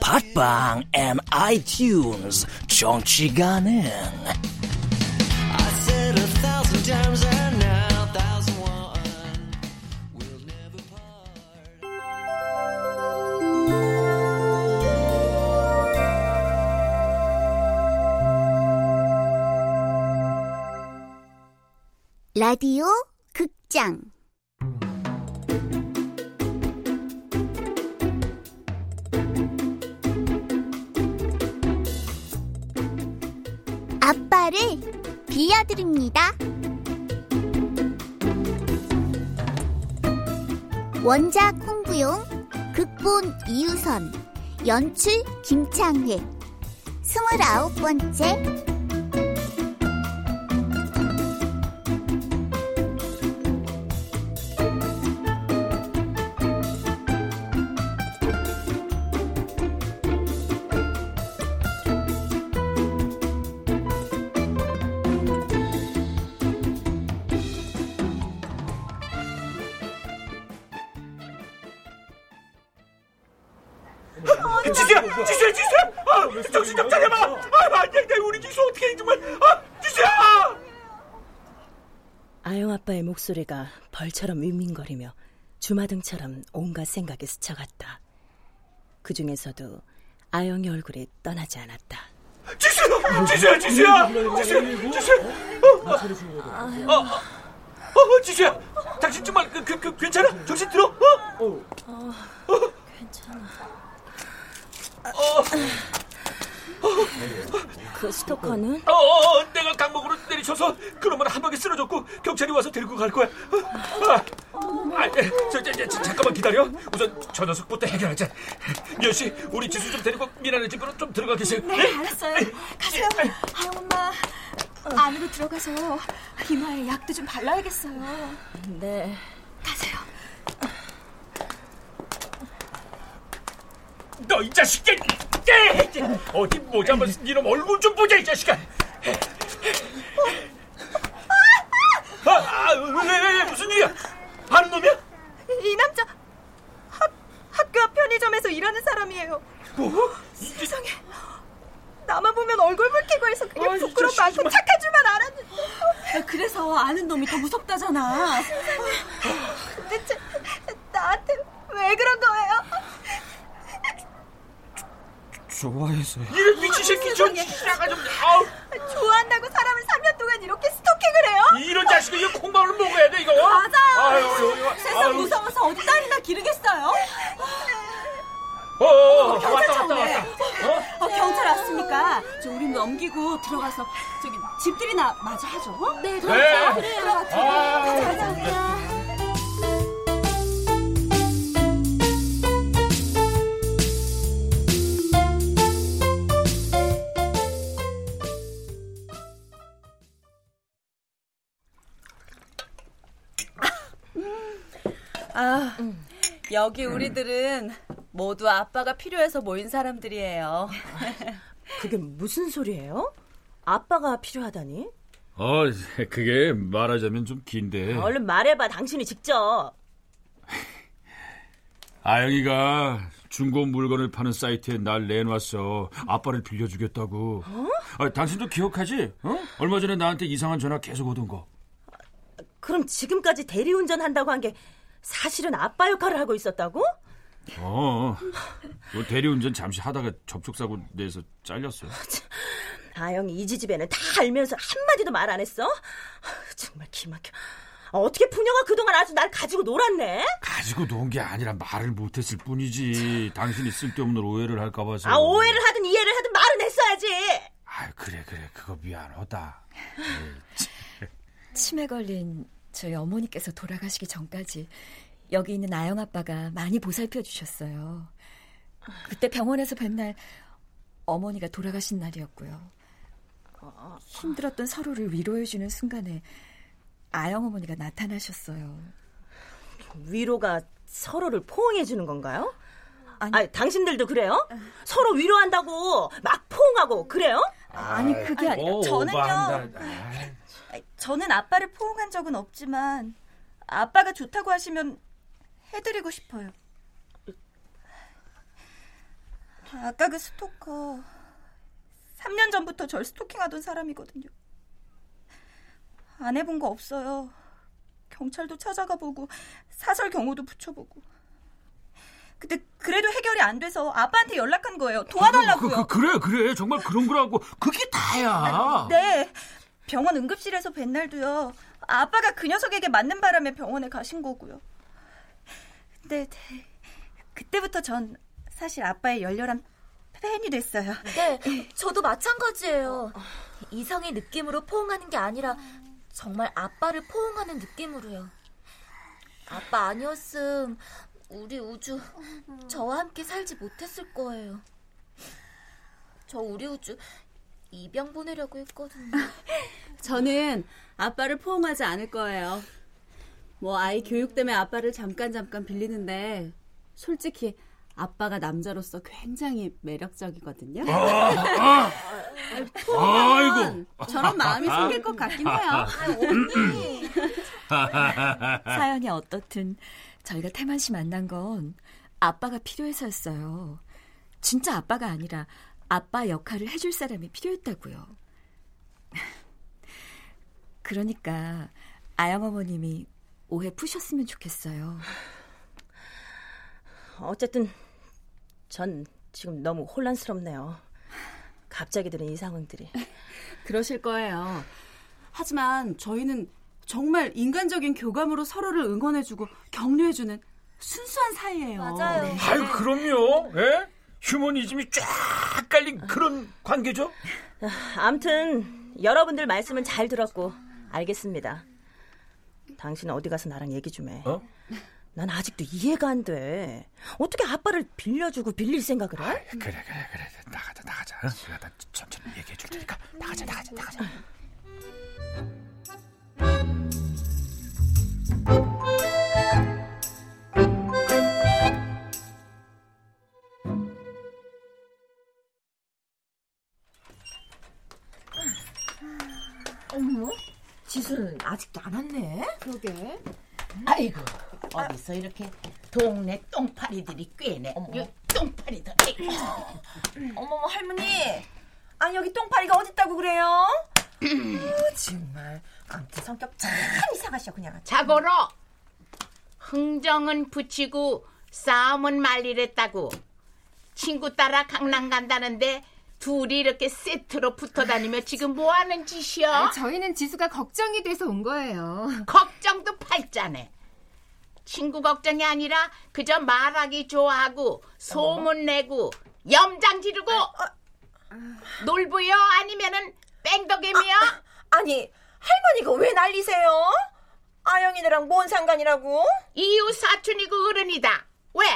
팟빵 앤 아이튠즈 정치 가능. 라디오 극장 아빠를 빌려드립니다. 원작 홍부용, 극본 이유선, 연출 김창회, 스물아홉 번째 지수야, 지수야, 지수야! 아, 정신 좀 차려봐! 아, 안돼, 내 우리 지수 어떻게 해, 정말! 아, 지수야! 아영 아빠의 목소리가 벌처럼 윙윙거리며 주마등처럼 온갖 생각이 스쳐갔다. 그 중에서도 아영의 얼굴이 떠나지 않았다. 지수! 지수야, 지수야! 지수, 지수! 어, 어, 어, 어, 지수야! 당신 정말 그, 그, 그 괜찮아? 정신 들어? 어? 어, 괜찮아. 어, 그 스토커는? 어, 어, 내가 강목으로 내리쳐서 그놈을 한 방에 쓰러졌고 경찰이 와서 데리고 갈 거야. 아, 아, 저, 저, 저, 잠깐만 기다려. 우선 저 녀석부터 해결하자. 미연 씨, 우리 지수 좀 데리고 미나네 집으로 좀 들어가 계세요. 네, 알았어요. 가세요. 아유, 엄마. 안으로 들어가서 이마에 약도 좀 발라야겠어요. 네. 가세요. 너 이 자식아! 어디 모자 벗은 이놈 얼굴 좀 보자 이 자식아! 아, 아, 왜, 왜, 왜, 무슨 일이야? 아는 놈이야? 이 남자 학, 학교 앞 편의점에서 일하는 사람이에요. 뭐? 세상에. 나만 보면 얼굴 붉히고 해서 그냥 아이, 부끄럽고 않고 정말. 착한 줄만 알았는데. 그래서 아는 놈이 더 무섭다잖아. 도대체 나한테 왜 그런 거예요? 좋아해서요. 이런 미친 새끼 좀 지나가 좀. 아우, 좋아한다고 사람을 3년 동안 이렇게 스토킹을 해요? 이런 자식이 이거 콩밥을 먹어야 돼 이거. 맞아요. 아유, 이거, 세상 아유. 무서워서 어디 딸이나 기르겠어요? 어, 어, 어, 경찰 왔다 왔다. 왔다. 어, 경찰 왔으니까 저 우리 넘기고 들어가서 저기 집들이나 마저 하죠. 어? 네, 들어가자. 그래. 들어가, 들어가. 아. 가자, 가자. 아, 여기 우리들은 모두 아빠가 필요해서 모인 사람들이에요. 그게 무슨 소리예요? 아빠가 필요하다니? 어, 그게 말하자면 좀 긴데. 얼른 말해봐, 당신이 직접. 아영이가 중고 물건을 파는 사이트에 날 내놨어. 아빠를 빌려주겠다고. 아, 당신도 기억하지? 어? 얼마 전에 나한테 이상한 전화 계속 오던 거. 그럼 지금까지 대리운전 한다고 한 게 사실은 아빠 역할을 하고 있었다고? 어. 뭐 대리운전 잠시 하다가 접촉사고 내서 잘렸어. 아영이 이 지 집에는 다 알면서 한마디도 말 안 했어? 정말 기막혀. 어떻게 푸녀가 그동안 아주 날 가지고 놀았네? 가지고 논 게 아니라 말을 못했을 뿐이지. 당신이 쓸데없는 오해를 할까 봐서. 아, 오해를 하든 이해를 하든 말은 했어야지. 아, 그래 그래. 그거 미안하다. 치매 걸린 저희 어머니께서 돌아가시기 전까지 여기 있는 아영 아빠가 많이 보살펴 주셨어요. 그때 병원에서 뵌 날 어머니가 돌아가신 날이었고요. 힘들었던 서로를 위로해 주는 순간에 아영 어머니가 나타나셨어요. 위로가 서로를 포옹해 주는 건가요? 아니, 아니, 당신들도 그래요? 서로 위로한다고 막 포옹하고 그래요? 아니 그게 아니라 오, 저는요. 저는 아빠를 포옹한 적은 없지만 아빠가 좋다고 하시면 해드리고 싶어요. 아까 그 스토커 3년 전부터 절 스토킹하던 사람이거든요. 안 해본 거 없어요. 경찰도 찾아가 보고 사설 경호도 붙여보고. 근데 그래도 해결이 안 돼서 아빠한테 연락한 거예요. 도와달라고요. 그, 그, 그 래 그래. 정말 그런 거라고. 그게 다야. 네. 병원 응급실에서 뵌 날도요. 아빠가 그 녀석에게 맞는 바람에 병원에 가신 거고요. 근데 네, 그때부터 전 사실 아빠의 열렬한 팬이 됐어요. 네, 저도 마찬가지예요. 이성의 느낌으로 포옹하는 게 아니라 정말 아빠를 포옹하는 느낌으로요. 아빠 아니었음 우리 우주 저와 함께 살지 못했을 거예요. 저 우리 우주 입양 보내려고 했거든요. 저는 아빠를 포옹하지 않을 거예요. 뭐 아이 교육 때문에 아빠를 잠깐 잠깐 빌리는데 솔직히 아빠가 남자로서 굉장히 매력적이거든요. 아, 포옹하면 아이고. 저런 마음이 생길 것 같긴 해요. 사연이 어떻든 저희가 태만 씨 만난 건 아빠가 필요해서였어요. 진짜 아빠가 아니라 아빠 역할을 해줄 사람이 필요했다고요. 그러니까 아영 어머님이 오해 푸셨으면 좋겠어요. 어쨌든 전 지금 너무 혼란스럽네요. 갑자기 들은 이 상황들이. 그러실 거예요. 하지만 저희는 정말 인간적인 교감으로 서로를 응원해주고 격려해주는 순수한 사이예요. 맞아요. 아유, 그럼요. 예? 휴머니즘이 쫙 깔린 그런 관계죠? 암튼 여러분들 말씀은 잘 들었고 알겠습니다. 당신 어디 가서 나랑 얘기 좀 해. 어? 난 아직도 이해가 안 돼. 어떻게 아빠를 빌려주고 빌릴 생각을 해? 그래 그래 그래. 나가자 나가자. 어? 내가 다 천천히 얘기해 줄 테니까 나가자 나가자 나가자. 아이고, 어디서 이렇게 동네 똥파리들이 꿰네. 요 똥파리들이. 어머머 할머니. 아니 여기 똥파리가 어딨다고 그래요? 어, 정말 아무튼 성격 참 이상하셔 그냥. 자고로 흥정은 붙이고 싸움은 말리랬다고 친구 따라 강남 간다는데 둘이 이렇게 세트로 붙어 다니며 지금 뭐 하는 짓이야? 아, 저희는 지수가 걱정이 돼서 온 거예요. 걱정도 팔자네. 친구 걱정이 아니라 그저 말하기 좋아하고 소문 내고 염장 지르고 놀부요 아니면은 뺑덕임이요? 아 니 할머니가 왜 난리세요? 아영이네랑 뭔 상관이라고? 이웃 사촌이고 어른이다. 왜?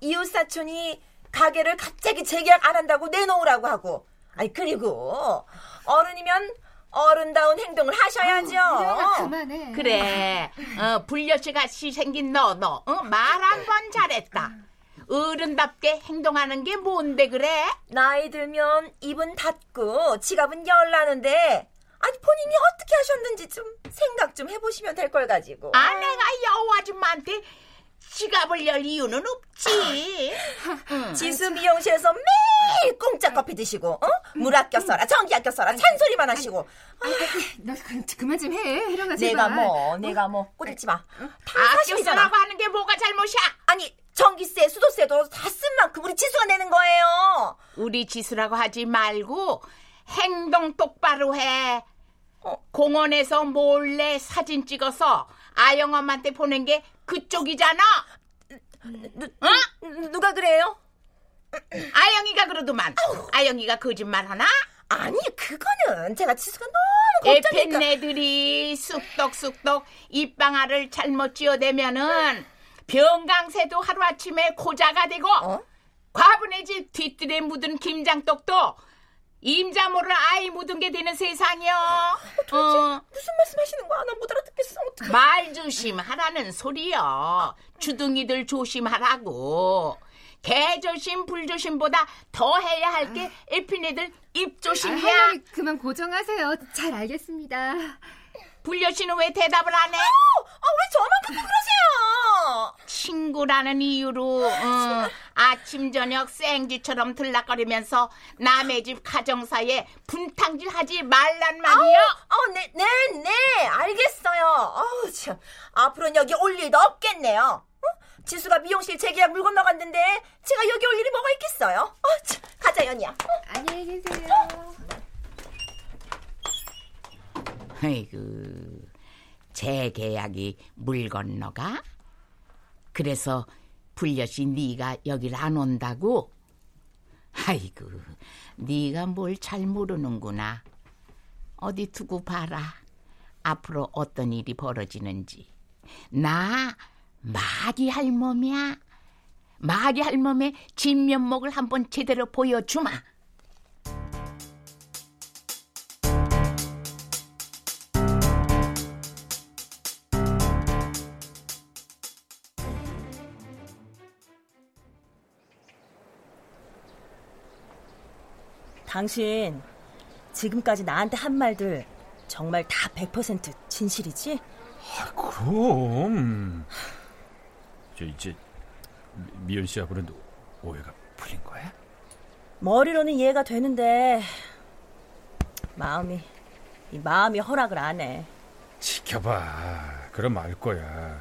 이웃 사촌이 가게를 갑자기 재계약 안 한다고 내놓으라고 하고. 아니 그리고 어른이면 어른다운 행동을 하셔야죠. 그래. 어, 불려치 같이 생긴 너, 너. 어, 말한 번 잘했다. 어른답게 행동하는 게 뭔데 그래? 나이 들면 입은 닫고 지갑은 열나는데 아니 본인이 어떻게 하셨는지 좀 생각 좀 해보시면 될 걸 가지고. 아내가 여우 아줌마한테 지갑을 열 이유는 없지. 지수 미용실에서 매일 공짜 커피 드시고, 어? 물 아껴 써라, 전기 아껴 써라, 잔소리만 하시고. 너 그만 좀 해. 혜령아 제발. 내가 뭐, 내가 뭐, 꼬집지 마. 다 아껴 사실이잖아. 쓰라고 하는 게 뭐가 잘못이야? 아니, 전기세, 수도세도 다 쓴 만큼 우리 지수가 내는 거예요. 우리 지수라고 하지 말고 행동 똑바로 해. 공원에서 몰래 사진 찍어서 아영엄한테 보낸 게 그쪽이잖아. 어? 누가 그래요? 아영이가 그러더만. 아영이가 거짓말 하나? 아니 그거는 제가 지수가 너무 걱정이니까. 에펜네들이 쑥떡쑥떡 입방아를 잘못 쥐어대면은 병강새도 하루아침에 고자가 되고 과분의 집 뒤뜰에 묻은 김장떡도 임자 모를 아이 묻은 게 되는 세상이요. 도대체 어. 무슨 말씀하시는 거야? 나 못 알아듣겠어. 어떡해. 말 조심하라는 소리요. 주둥이들 조심하라고. 개 조심, 불 조심보다 더 해야 할게 에피네들 입 아, 조심이야. 할머니 그만 고정하세요. 잘 알겠습니다. 불려 씨는 왜 대답을 안 해? 아, 왜 저만 갖고 그러세요? 친구라는 이유로 어, 아침 저녁 생쥐처럼 들락거리면서 남의 집 가정사에 분탕질 하지 말란 말이요. 어, 네, 네, 네, 알겠어요. 어우, 참. 앞으로는 여기 올 일도 없겠네요. 어? 지수가 미용실 재계약 물 건너갔는데 제가 여기 올 일이 뭐가 있겠어요? 어, 참. 가자, 연이야. 안녕히 계세요. 아이고, 재계약이 물 건너가? 그래서 불려시 네가 여길 안 온다고? 아이고, 네가 뭘 잘 모르는구나. 어디 두고 봐라. 앞으로 어떤 일이 벌어지는지. 나 마기 할멈이야. 마기 할멈의 진면목을 한번 제대로 보여주마. 당신 지금까지 나한테 한 말들 정말 다 100% 진실이지? 그럼 저 이제 미- 미연 씨하고는 오해가 풀린 거야? 머리로는 이해가 되는데 마음이 이 마음이 허락을 안 해. 지켜봐. 그럼 알 거야.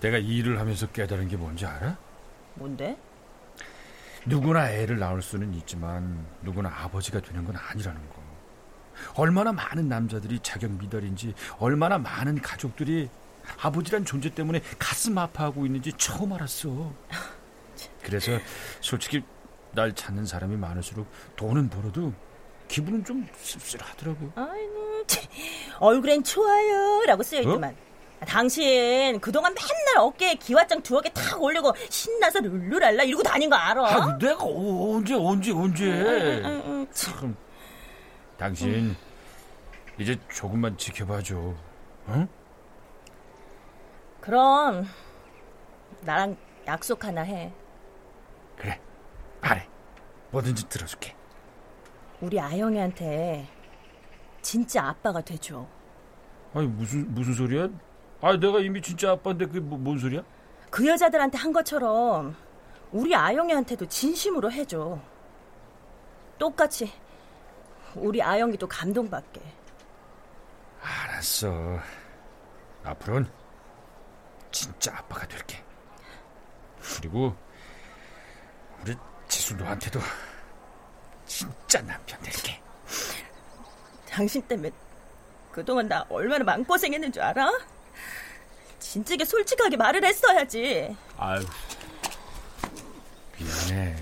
내가 이 일을 하면서 깨달은 게 뭔지 알아? 뭔데? 누구나 애를 낳을 수는 있지만 누구나 아버지가 되는 건 아니라는 거. 얼마나 많은 남자들이 자격 미달인지 얼마나 많은 가족들이 아버지란 존재 때문에 가슴 아파하고 있는지 처음 알았어. 그래서 솔직히 날 찾는 사람이 많을수록 돈은 벌어도 기분은 좀 씁쓸하더라고. 아이고, 참. 얼굴엔 좋아요라고 쓰여있더만. 아, 당신 그동안 맨날 어깨에 기와장 두어 개 탁 올리고 신나서 룰루랄라 이러고 다닌 거 알아? 아, 내가 언제 언제 언제? 응, 응, 응, 참. 당신 이제 조금만 지켜봐줘. 응? 그럼 나랑 약속 하나 해. 그래, 말해. 뭐든지 들어줄게. 우리 아영이한테 진짜 아빠가 돼줘. 아니 무슨 무슨 소리야? 아, 내가 이미 진짜 아빠인데 그게 뭐, 뭔 소리야? 그 여자들한테 한 것처럼 우리 아영이한테도 진심으로 해줘. 똑같이 우리 아영이도 감동받게. 알았어. 앞으로는 진짜 아빠가 될게. 그리고 우리 지수 너한테도 진짜 남편 될게. 당신 때문에 그동안 나 얼마나 마음고생했는 줄 알아? 진즉에 솔직하게 말을 했어야지. 아유, 미안해.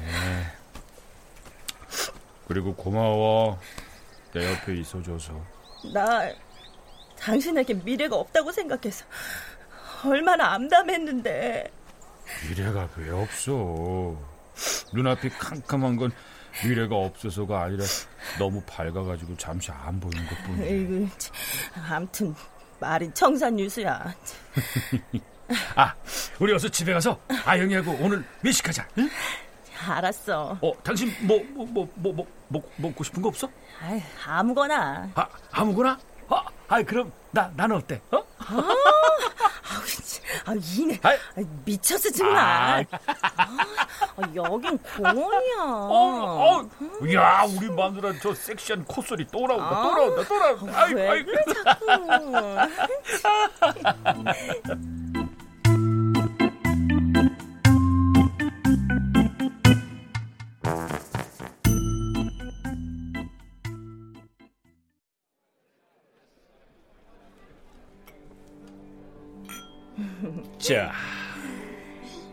그리고 고마워. 내 옆에 있어줘서. 나 당신에게 미래가 없다고 생각해서 얼마나 암담했는데. 미래가 왜 없어? 눈앞이 캄캄한 건 미래가 없어서가 아니라 너무 밝아가지고 잠시 안 보이는 것뿐이야. 에이구, 암튼 말이 청산 유수야. 아, 우리 어서 집에 가서 아영이하고 오늘 외식하자. 응? 알았어. 어, 당신 뭐 뭐 뭐 뭐뭐 뭐, 먹고 싶은 거 없어? 아이, 아무거나. 아, 아무거나? 아, 아 그럼 나 나는 어때? 어? 아, 아, 이네. 아, 미쳤어, 정말. 아, 여긴 공원이야. 어, 어, 야, 우리 마누라 저 섹시한 콧소리 또 나온다, 또 나온다, 또 나온다. 아이고. 그래, 자꾸.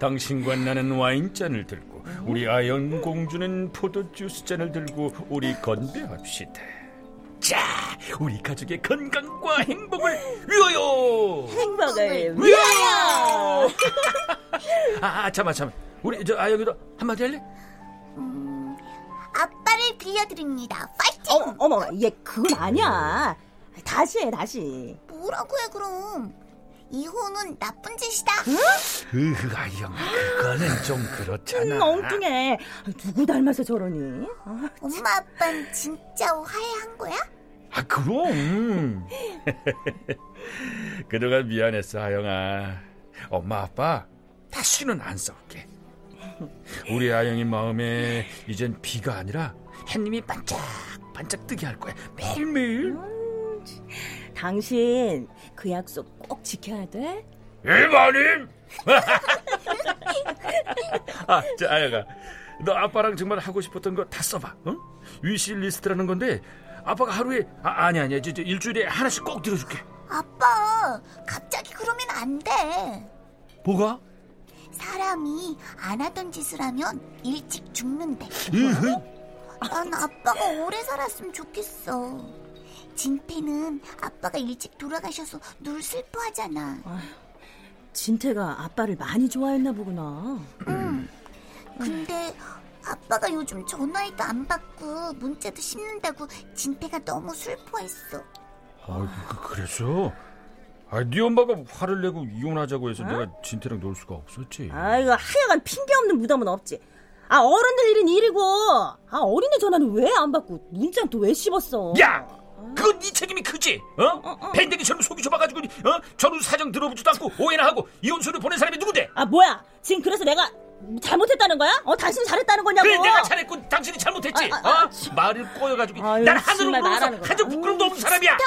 당신과 나는 와인잔을 들고 우리 아연 공주는 포도 주스 잔을 들고 우리 건배합시다. 자, 우리 가족의 건강과 행복을 위하여. 행복을 위하여. 아, 잠깐 잠깐. 우리 저 아영이도 한마디 할래? 아빠를 빌려드립니다. 파이팅! 어머, 어머, 얘 그건 아니야. 다시 해, 다시. 뭐라고 해 그럼? 이혼은 나쁜 짓이다. 으, 아영아, 그거는 좀 그렇잖아. 음, 엉뚱해. 누구 닮아서 저러니? 아, 엄마 아빠는 진짜 화해한 거야? 아, 그럼. 그동안 미안했어, 아영아. 엄마, 아빠 다시는 안 싸울게. 우리 아영이 마음에 이젠 비가 아니라 햇님이 반짝반짝 뜨게 할 거야. 매일매일. 당신 그 약속 꼭 지켜야 돼. 일반인! 아, 자, 아영아. 너 아빠랑 정말 하고 싶었던 거 다 써봐. 어? wish list라는 건데 아빠가 하루에 아, 아니 아니야. 저, 저 일주일에 하나씩 꼭 들어줄게. 아빠, 갑자기 그러면 안 돼. 뭐가? 사람이 안 하던 짓을 하면 일찍 죽는데. 난 아빠가 오래 살았으면 좋겠어. 진태는 아빠가 일찍 돌아가셔서 늘 슬퍼하잖아. 진태가 아빠를 많이 좋아했나 보구나. 응. 근데 아빠가 요즘 전화해도 안 받고 문자도 씹는다고 진태가 너무 슬퍼했어. 아이고, 그, 그랬어? 아, 네 엄마가 화를 내고 이혼하자고 해서 내가 진태랑 놀 수가 없었지. 아이고 하여간 핑계 없는 무덤은 없지. 아 어른들 일은 일이고. 아 어린애 전화는 왜 안 받고 문자는 또 왜 씹었어? 야! 그건 네 책임이 크지? 어? 밴댕이처럼 속이 좁아가지고 어? 전후 사정 들어보지도 않고 오해나 하고 이혼서를 보낸 사람이 누군데? 아 뭐야? 지금 그래서 내가 잘못했다는 거야? 어 당신이 잘했다는 거냐고? 그래 내가 잘했고 당신이 잘못했지 아, 아, 아, 어? 말을 꼬여가지고 아유, 난 하늘을 말하는 거야. 한점 부끄럼도 없는 사람이야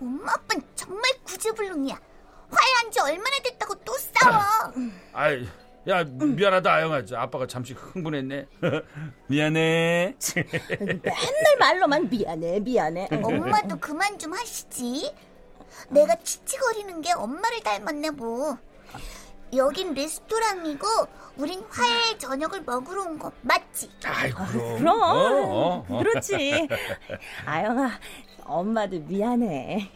엄마 아빠는 정말 구제불능이야. 화해한 지 얼마나 됐다고 또 싸워. 아이, 야 미안하다 아영아. 저 아빠가 잠시 흥분했네. 미안해. 맨날 말로만 미안해 미안해. 엄마도 그만 좀 하시지. 내가 치치거리는 게 엄마를 닮았네 뭐. 여긴 레스토랑이고 우린 화해의 저녁을 먹으러 온 거 맞지? 아이 그럼. 그럼 어, 어. 그렇지. 아영아 엄마도 미안해.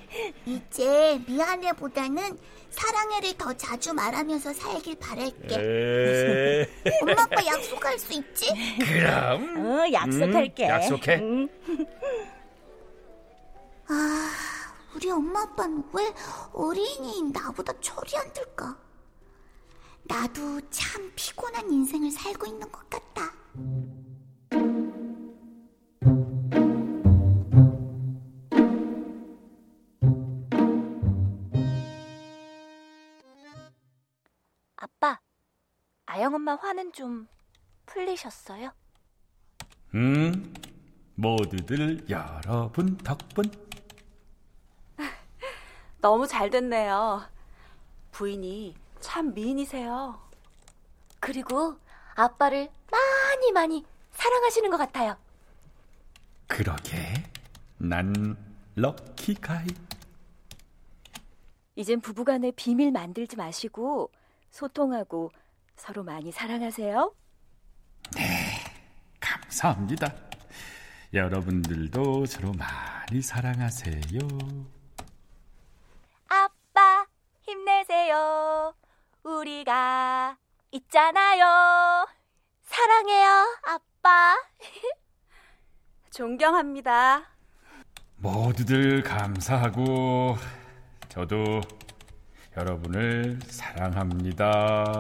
이제 미안해보다는 사랑해를 더 자주 말하면서 살길 바랄게. 엄마 아빠 약속할 수 있지? 그럼. 어, 약속할게. 음, 약속해. 응. 아, 우리 엄마 아빠는 왜 어린이인 나보다 철이 안 들까? 나도 참 피곤한 인생을 살고 있는 것 같다. 아영 엄마 화는 좀 풀리셨어요? 음, 모두들 여러분 덕분. 너무 잘 됐네요. 부인이 참 미인이세요. 그리고 아빠를 많이 많이 사랑하시는 것 같아요. 그러게, 난 럭키 가이. 이젠 부부간에 비밀 만들지 마시고 소통하고 서로 많이 사랑하세요. 감사합니다. 여러분들도 서로 많이 사랑하세요. 아빠 힘내세요. 우리가 있잖아요. 사랑해요, 아빠. 존경합니다. 모두들 감사하고 저도 여러분을 사랑합니다.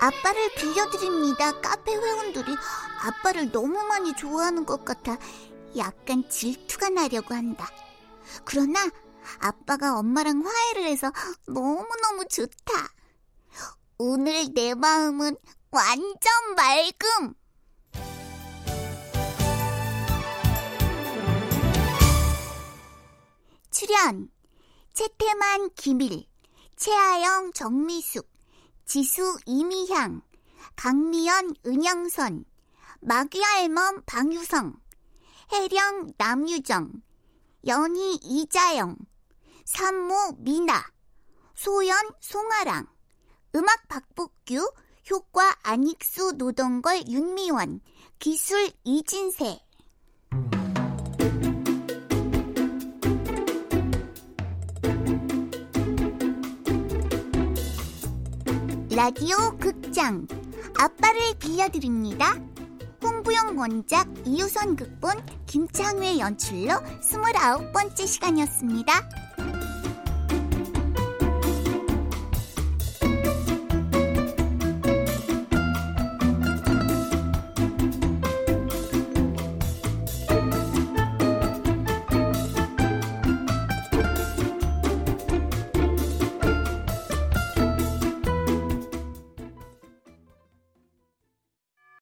아빠를 빌려드립니다. 카페 회원들이 아빠를 너무 많이 좋아하는 것 같아 약간 질투가 나려고 한다. 그러나 아빠가 엄마랑 화해를 해서 너무너무 좋다. 오늘 내 마음은 완전 맑음. 출연 최태만, 김일, 최아영, 정미숙, 지수, 이미향, 강미연, 은영선, 앨범 방유성, 해령 남유정, 연희 이자영, 산모 미나, 소연 송아랑, 음악 박복규, 효과 안익수 노동걸 윤미원, 기술 이진세. 라디오 극장 아빠를 빌려드립니다. 홍부영 원작 이유선 극본 김창회 연출로 29번째 시간이었습니다.